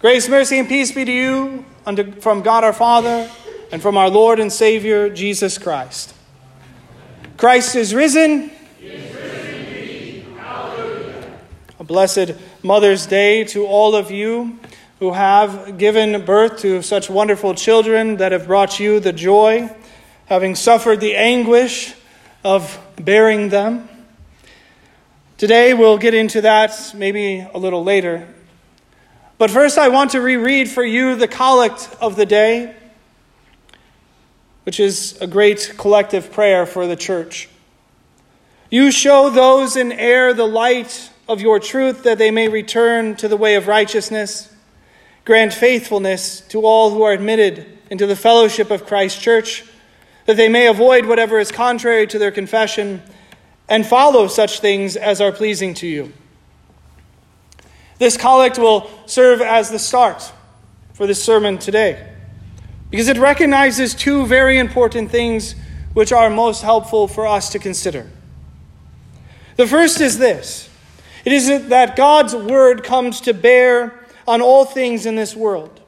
Grace, mercy, and peace be to you from God our Father and from our Lord and Savior, Jesus Christ. Christ is risen. Is risen A blessed Mother's Day to all of you who have given birth to such wonderful children that have brought you the joy, having suffered the anguish of bearing them. Today we'll get into that maybe a little later. But first, I want to reread for you the collect of the day, which is a great collective prayer for the church. You show those in error the light of your truth that they may return to the way of righteousness. Grant faithfulness to all who are admitted into the fellowship of Christ's church, that they may avoid whatever is contrary to their confession and follow such things as are pleasing to you. This collect will serve as the start for this sermon today because it recognizes two very important things which are most helpful for us to consider. The first is this it is that God's word comes to bear on all things in this world,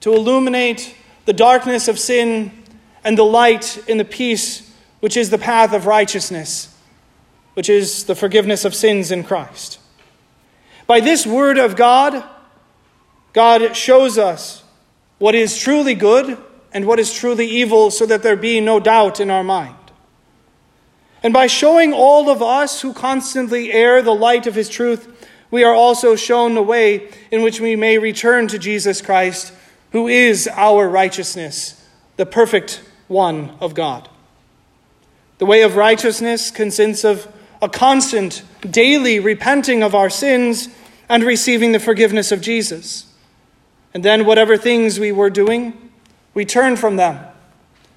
to illuminate the darkness of sin and the light in the peace which is the path of righteousness, which is the forgiveness of sins in Christ. By this word of God, God shows us what is truly good and what is truly evil so that there be no doubt in our mind. And by showing all of us who constantly err the light of his truth, we are also shown the way in which we may return to Jesus Christ, who is our righteousness, the perfect one of God. The way of righteousness consists of a constant, daily repenting of our sins and receiving the forgiveness of Jesus. And then, whatever things we were doing, we turn from them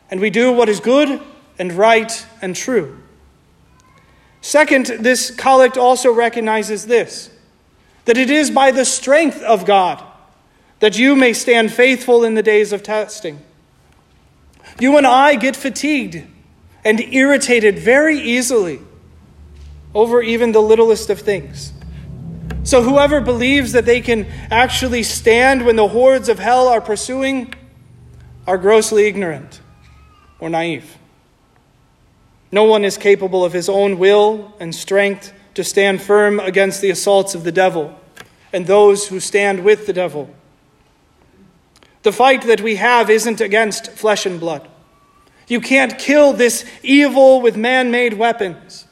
and we do what is good and right and true. Second, this collect also recognizes this that it is by the strength of God that you may stand faithful in the days of testing. You and I get fatigued and irritated very easily over even the littlest of things. So, whoever believes that they can actually stand when the hordes of hell are pursuing are grossly ignorant or naive. No one is capable of his own will and strength to stand firm against the assaults of the devil and those who stand with the devil. The fight that we have isn't against flesh and blood. You can't kill this evil with man made weapons.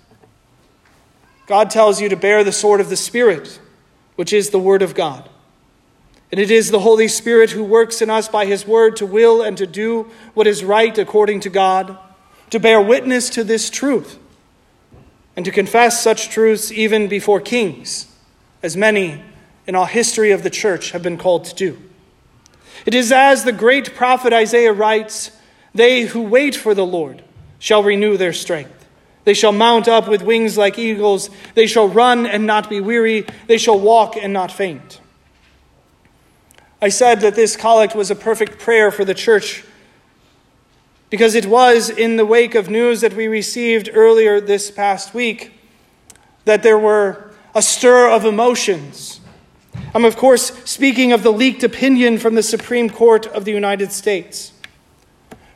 God tells you to bear the sword of the Spirit, which is the Word of God. And it is the Holy Spirit who works in us by His Word to will and to do what is right according to God, to bear witness to this truth, and to confess such truths even before kings, as many in all history of the church have been called to do. It is as the great prophet Isaiah writes They who wait for the Lord shall renew their strength. They shall mount up with wings like eagles. They shall run and not be weary. They shall walk and not faint. I said that this collect was a perfect prayer for the church because it was in the wake of news that we received earlier this past week that there were a stir of emotions. I'm, of course, speaking of the leaked opinion from the Supreme Court of the United States.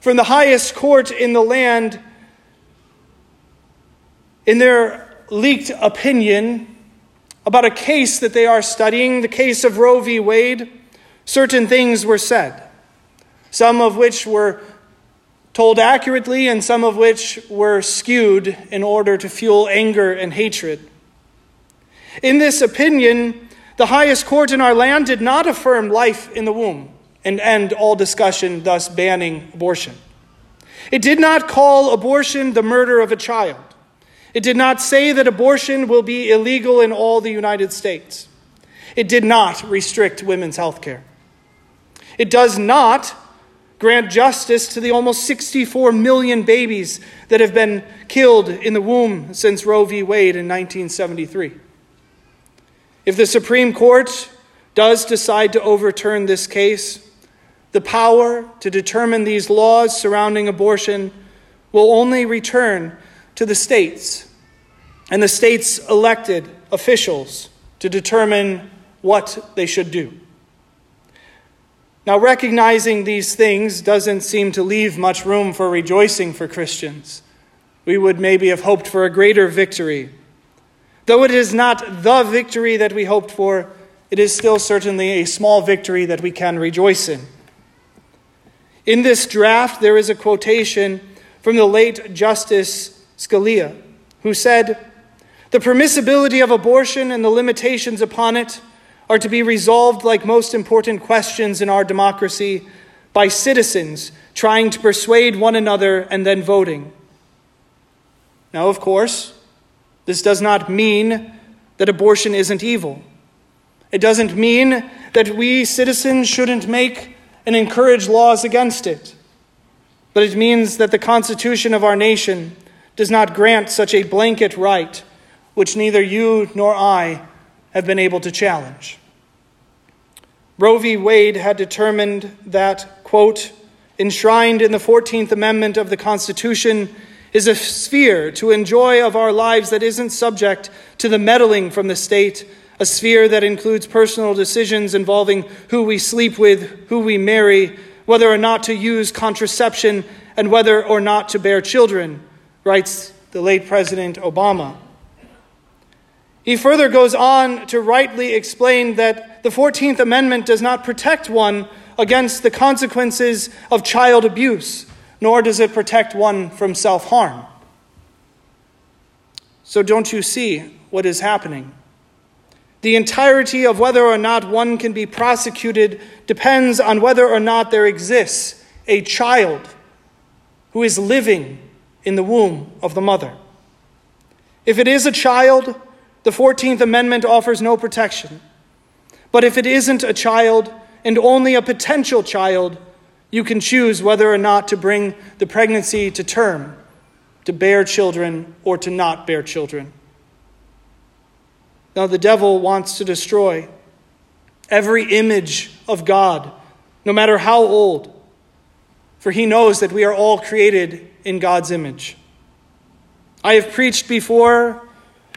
From the highest court in the land, in their leaked opinion about a case that they are studying, the case of Roe v. Wade, certain things were said, some of which were told accurately and some of which were skewed in order to fuel anger and hatred. In this opinion, the highest court in our land did not affirm life in the womb and end all discussion, thus banning abortion. It did not call abortion the murder of a child. It did not say that abortion will be illegal in all the United States. It did not restrict women's health care. It does not grant justice to the almost 64 million babies that have been killed in the womb since Roe v. Wade in 1973. If the Supreme Court does decide to overturn this case, the power to determine these laws surrounding abortion will only return to the states and the states' elected officials to determine what they should do. Now, recognizing these things doesn't seem to leave much room for rejoicing for Christians. We would maybe have hoped for a greater victory. Though it is not the victory that we hoped for, it is still certainly a small victory that we can rejoice in. In this draft, there is a quotation from the late Justice Scalia, who said, The permissibility of abortion and the limitations upon it are to be resolved, like most important questions in our democracy, by citizens trying to persuade one another and then voting. Now, of course, this does not mean that abortion isn't evil. It doesn't mean that we citizens shouldn't make and encourage laws against it. But it means that the Constitution of our nation does not grant such a blanket right, which neither you nor I have been able to challenge. Roe v. Wade had determined that, quote, enshrined in the 14th Amendment of the Constitution is a sphere to enjoy of our lives that isn't subject to the meddling from the state, a sphere that includes personal decisions involving who we sleep with, who we marry, whether or not to use contraception, and whether or not to bear children, writes the late President Obama. He further goes on to rightly explain that the 14th Amendment does not protect one against the consequences of child abuse, nor does it protect one from self harm. So, don't you see what is happening? The entirety of whether or not one can be prosecuted depends on whether or not there exists a child who is living in the womb of the mother. If it is a child, the 14th Amendment offers no protection. But if it isn't a child and only a potential child, you can choose whether or not to bring the pregnancy to term, to bear children or to not bear children. Now, the devil wants to destroy every image of God, no matter how old, for he knows that we are all created in God's image. I have preached before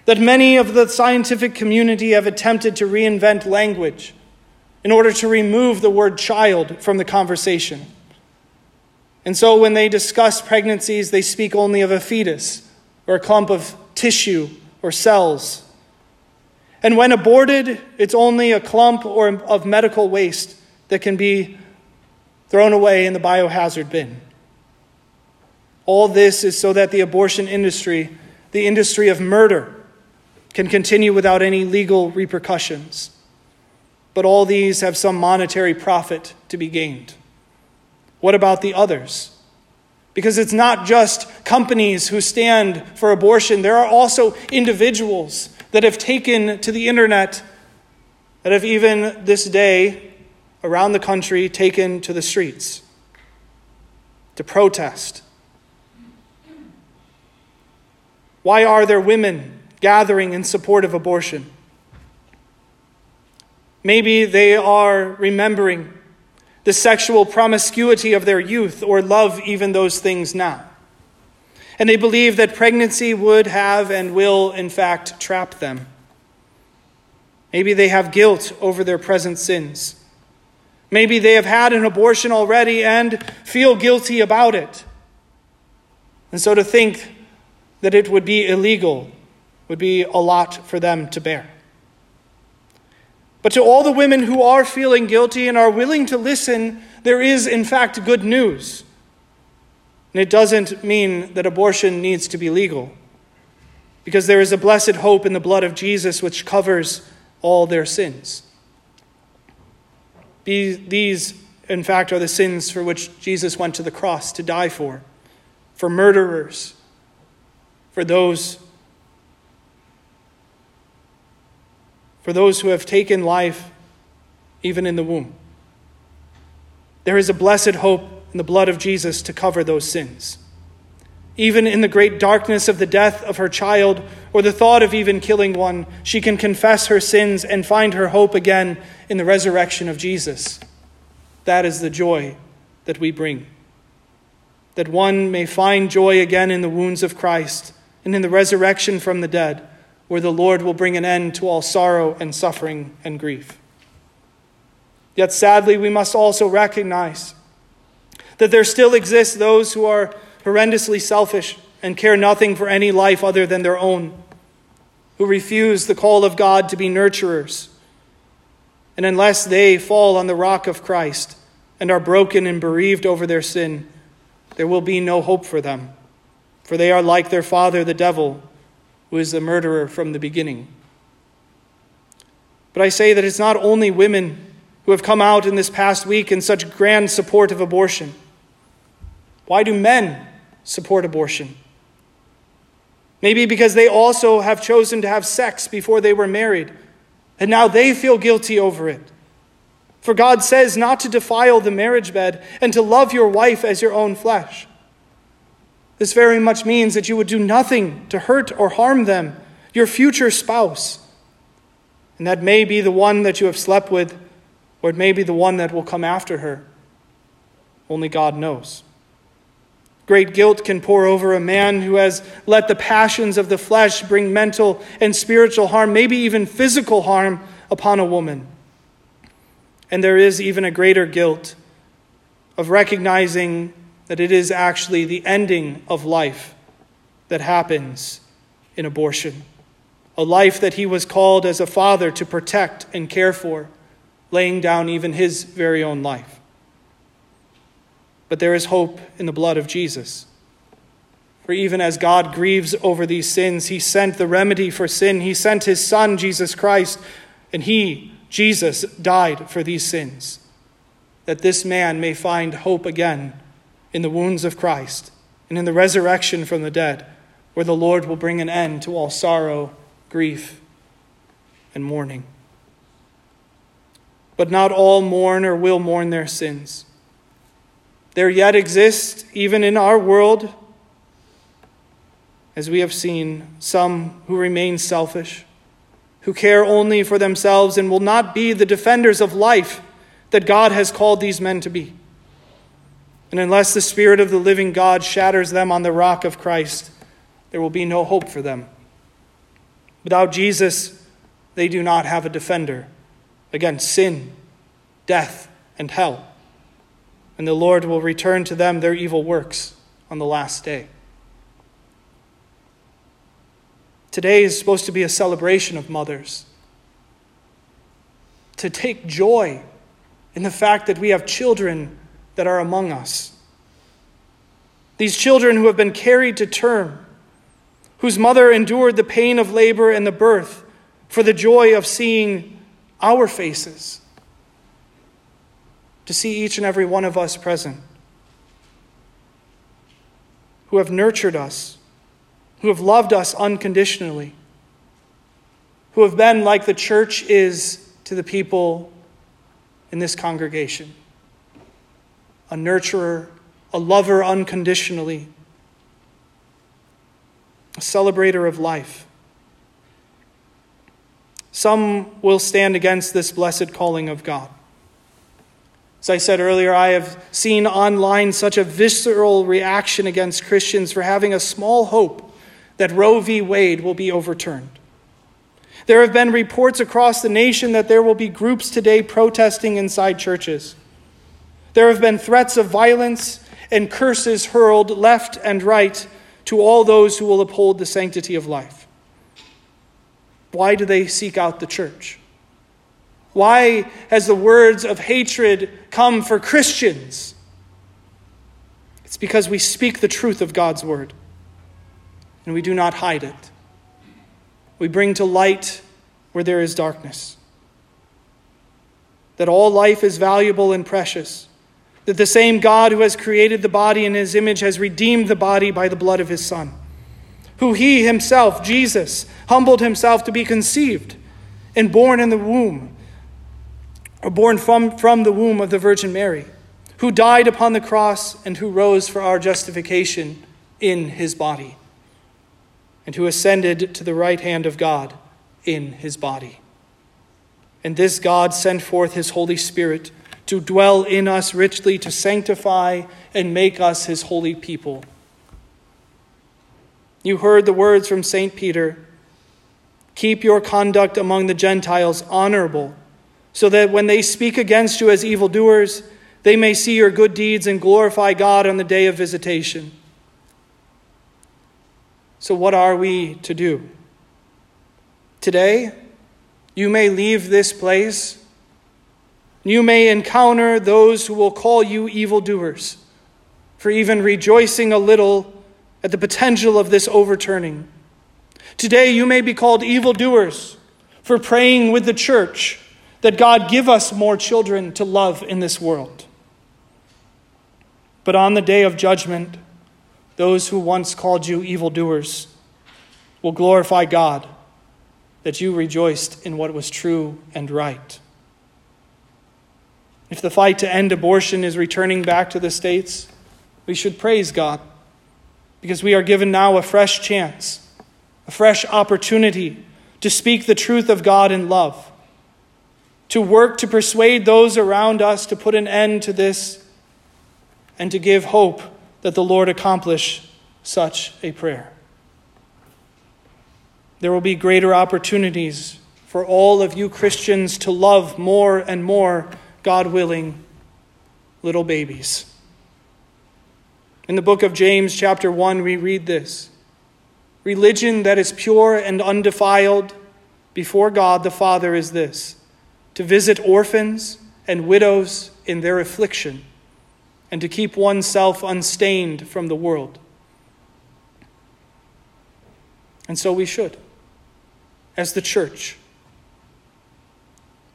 that many of the scientific community have attempted to reinvent language in order to remove the word child from the conversation. And so when they discuss pregnancies, they speak only of a fetus or a clump of tissue or cells. And when aborted, it's only a clump or of medical waste that can be thrown away in the biohazard bin. All this is so that the abortion industry, the industry of murder, can continue without any legal repercussions. But all these have some monetary profit to be gained. What about the others? Because it's not just companies who stand for abortion, there are also individuals that have taken to the internet, that have even this day around the country taken to the streets to protest. Why are there women gathering in support of abortion. Maybe they are remembering the sexual promiscuity of their youth or love even those things now. And they believe that pregnancy would have and will, in fact, trap them. Maybe they have guilt over their present sins. Maybe they have had an abortion already and feel guilty about it. And so to think that it would be illegal would be a lot for them to bear. But to all the women who are feeling guilty and are willing to listen, there is, in fact, good news. And it doesn't mean that abortion needs to be legal, because there is a blessed hope in the blood of Jesus which covers all their sins. These, in fact, are the sins for which Jesus went to the cross to die for for murderers, for those for those who have taken life even in the womb. There is a blessed hope in the blood of Jesus to cover those sins. Even in the great darkness of the death of her child or the thought of even killing one, she can confess her sins and find her hope again in the resurrection of Jesus. That is the joy that we bring. That one may find joy again in the wounds of Christ and in the resurrection from the dead where the Lord will bring an end to all sorrow and suffering and grief. Yet sadly, we must also recognize that there still exist those who are horrendously selfish and care nothing for any life other than their own, who refuse the call of God to be nurturers. And unless they fall on the rock of Christ and are broken and bereaved over their sin, there will be no hope for them, for they are like their father, the devil, who is the murderer from the beginning. But I say that it's not only women who have come out in this past week in such grand support of abortion. Why do men support abortion? Maybe because they also have chosen to have sex before they were married, and now they feel guilty over it. For God says not to defile the marriage bed and to love your wife as your own flesh. This very much means that you would do nothing to hurt or harm them, your future spouse. And that may be the one that you have slept with, or it may be the one that will come after her. Only God knows. Great guilt can pour over a man who has let the passions of the flesh bring mental and spiritual harm, maybe even physical harm, upon a woman. And there is even a greater guilt of recognizing that it is actually the ending of life that happens in abortion. A life that he was called as a father to protect and care for, laying down even his very own life. But there is hope in the blood of Jesus. For even as God grieves over these sins, he sent the remedy for sin. He sent his Son, Jesus Christ, and he, Jesus, died for these sins, that this man may find hope again in the wounds of Christ and in the resurrection from the dead, where the Lord will bring an end to all sorrow, grief, and mourning. But not all mourn or will mourn their sins. There yet exist, even in our world, as we have seen, some who remain selfish, who care only for themselves and will not be the defenders of life that God has called these men to be. And unless the Spirit of the living God shatters them on the rock of Christ, there will be no hope for them. Without Jesus, they do not have a defender against sin, death, and hell. And the Lord will return to them their evil works on the last day. Today is supposed to be a celebration of mothers. To take joy in the fact that we have children that are among us. These children who have been carried to term, whose mother endured the pain of labor and the birth for the joy of seeing our faces, to see each and every one of us present, who have nurtured us, who have loved us unconditionally, who have been like the church is to the people in this congregation a nurturer, a lover unconditionally, a celebrator of life. Some will stand against this blessed calling of God. As I said earlier, I have seen online such a visceral reaction against Christians for having a small hope that Roe v. Wade will be overturned. There have been reports across the nation that there will be groups today protesting inside churches. There have been threats of violence and curses hurled left and right to all those who will uphold the sanctity of life. Why do they seek out the church? Why has the words of hatred come for Christians? It's because we speak the truth of God's word and we do not hide it. We bring to light where there is darkness. That all life is valuable and precious that the same God who has created the body in his image has redeemed the body by the blood of his Son, who he himself, Jesus, humbled himself to be conceived and born in the womb, or born from, from the womb of the Virgin Mary, who died upon the cross and who rose for our justification in his body, and who ascended to the right hand of God in his body. And this God sent forth his Holy Spirit to dwell in us richly, to sanctify and make us his holy people. You heard the words from St. Peter Keep your conduct among the Gentiles honorable, so that when they speak against you as evildoers, they may see your good deeds and glorify God on the day of visitation. So, what are we to do? Today, you may leave this place. You may encounter those who will call you evildoers for even rejoicing a little at the potential of this overturning. Today, you may be called evildoers for praying with the church that God give us more children to love in this world. But on the day of judgment, those who once called you evildoers will glorify God that you rejoiced in what was true and right. If the fight to end abortion is returning back to the states, we should praise God because we are given now a fresh chance, a fresh opportunity to speak the truth of God in love, to work to persuade those around us to put an end to this, and to give hope that the Lord accomplish such a prayer. There will be greater opportunities for all of you Christians to love more and more, God willing, little babies. In the book of James, chapter 1, we read this Religion that is pure and undefiled before God the Father is this to visit orphans and widows in their affliction, and to keep oneself unstained from the world. And so we should, as the church.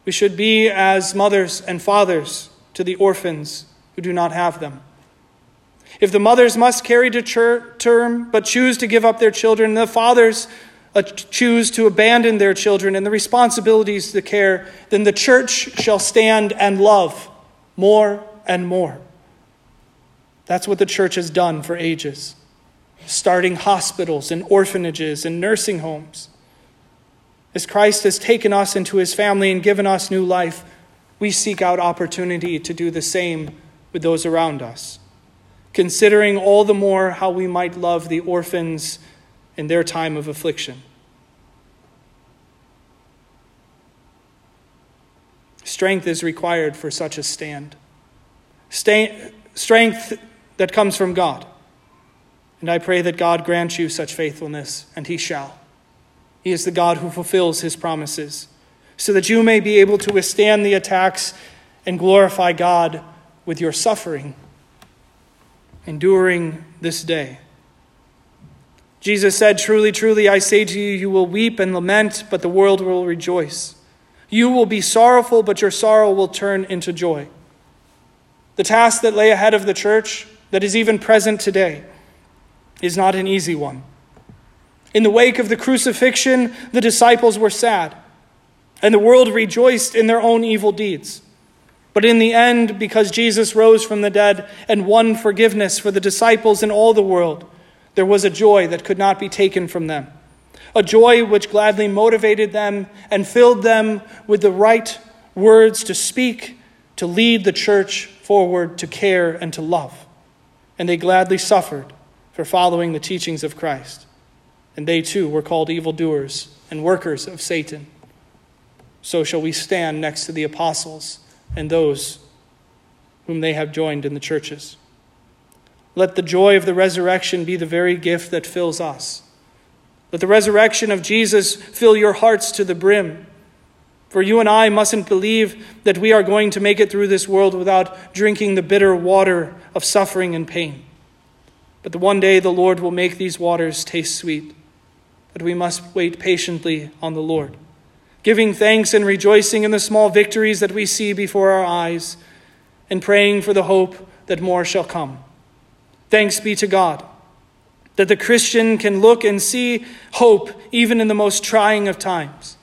We should be as mothers and fathers to the orphans who do not have them. If the mothers must carry to term but choose to give up their children, the fathers Uh, choose to abandon their children and the responsibilities to care, then the church shall stand and love more and more. That's what the church has done for ages, starting hospitals and orphanages and nursing homes. As Christ has taken us into his family and given us new life, we seek out opportunity to do the same with those around us considering all the more how we might love the orphans in their time of affliction. Strength is required for such a stand. strength that comes from God. And I pray that God grant you such faithfulness, and He shall. He is the God who fulfills His promises, so that you may be able to withstand the attacks and glorify God with your suffering enduring this day. Jesus said, Truly, truly, I say to you, you will weep and lament, but the world will rejoice. You will be sorrowful, but your sorrow will turn into joy. The task that lay ahead of the church, that is even present today, is not an easy one. In the wake of the crucifixion, the disciples were sad, and the world rejoiced in their own evil deeds. But in the end, because Jesus rose from the dead and won forgiveness for the disciples and all the world, there was a joy that could not be taken from them. A joy which gladly motivated them and filled them with the right words to speak, to lead the church forward, to care, and to love. And they gladly suffered for following the teachings of Christ. And they too were called evildoers and workers of Satan. So shall we stand next to the apostles and those whom they have joined in the churches. Let the joy of the resurrection be the very gift that fills us. Let the resurrection of Jesus fill your hearts to the brim. For you and I mustn't believe that we are going to make it through this world without drinking the bitter water of suffering and pain. But the one day the Lord will make these waters taste sweet. But we must wait patiently on the Lord giving thanks and rejoicing in the small victories that we see before our eyes, and praying for the hope that more shall come. Thanks be to God that the Christian can look and see hope even in the most trying of times.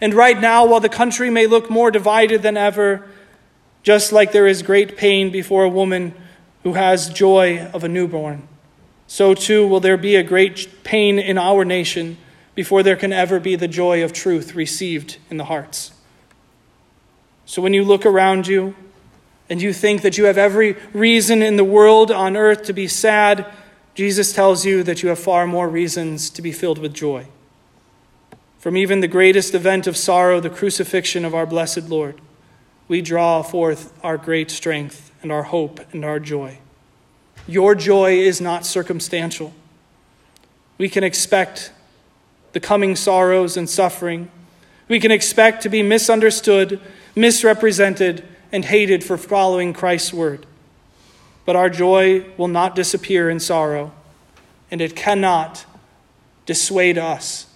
And right now, while the country may look more divided than ever, just like there is great pain before a woman who has joy of a newborn, so too will there be a great pain in our nation before there can ever be the joy of truth received in the hearts. So when you look around you and you think that you have every reason in the world on earth to be sad, Jesus tells you that you have far more reasons to be filled with joy. From even the greatest event of sorrow, the crucifixion of our blessed Lord, we draw forth our great strength and our hope and our joy. Your joy is not circumstantial. We can expect the coming sorrows and suffering. We can expect to be misunderstood, misrepresented, and hated for following Christ's word. But our joy will not disappear in sorrow, and it cannot dissuade us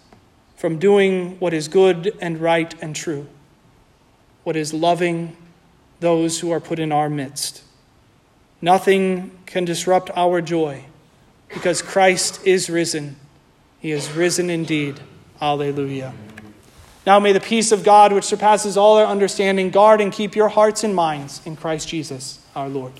from doing what is good and right and true, what is loving those who are put in our midst. Nothing can disrupt our joy because Christ is risen. He is risen indeed. Alleluia. Now may the peace of God, which surpasses all our understanding, guard and keep your hearts and minds in Christ Jesus our Lord.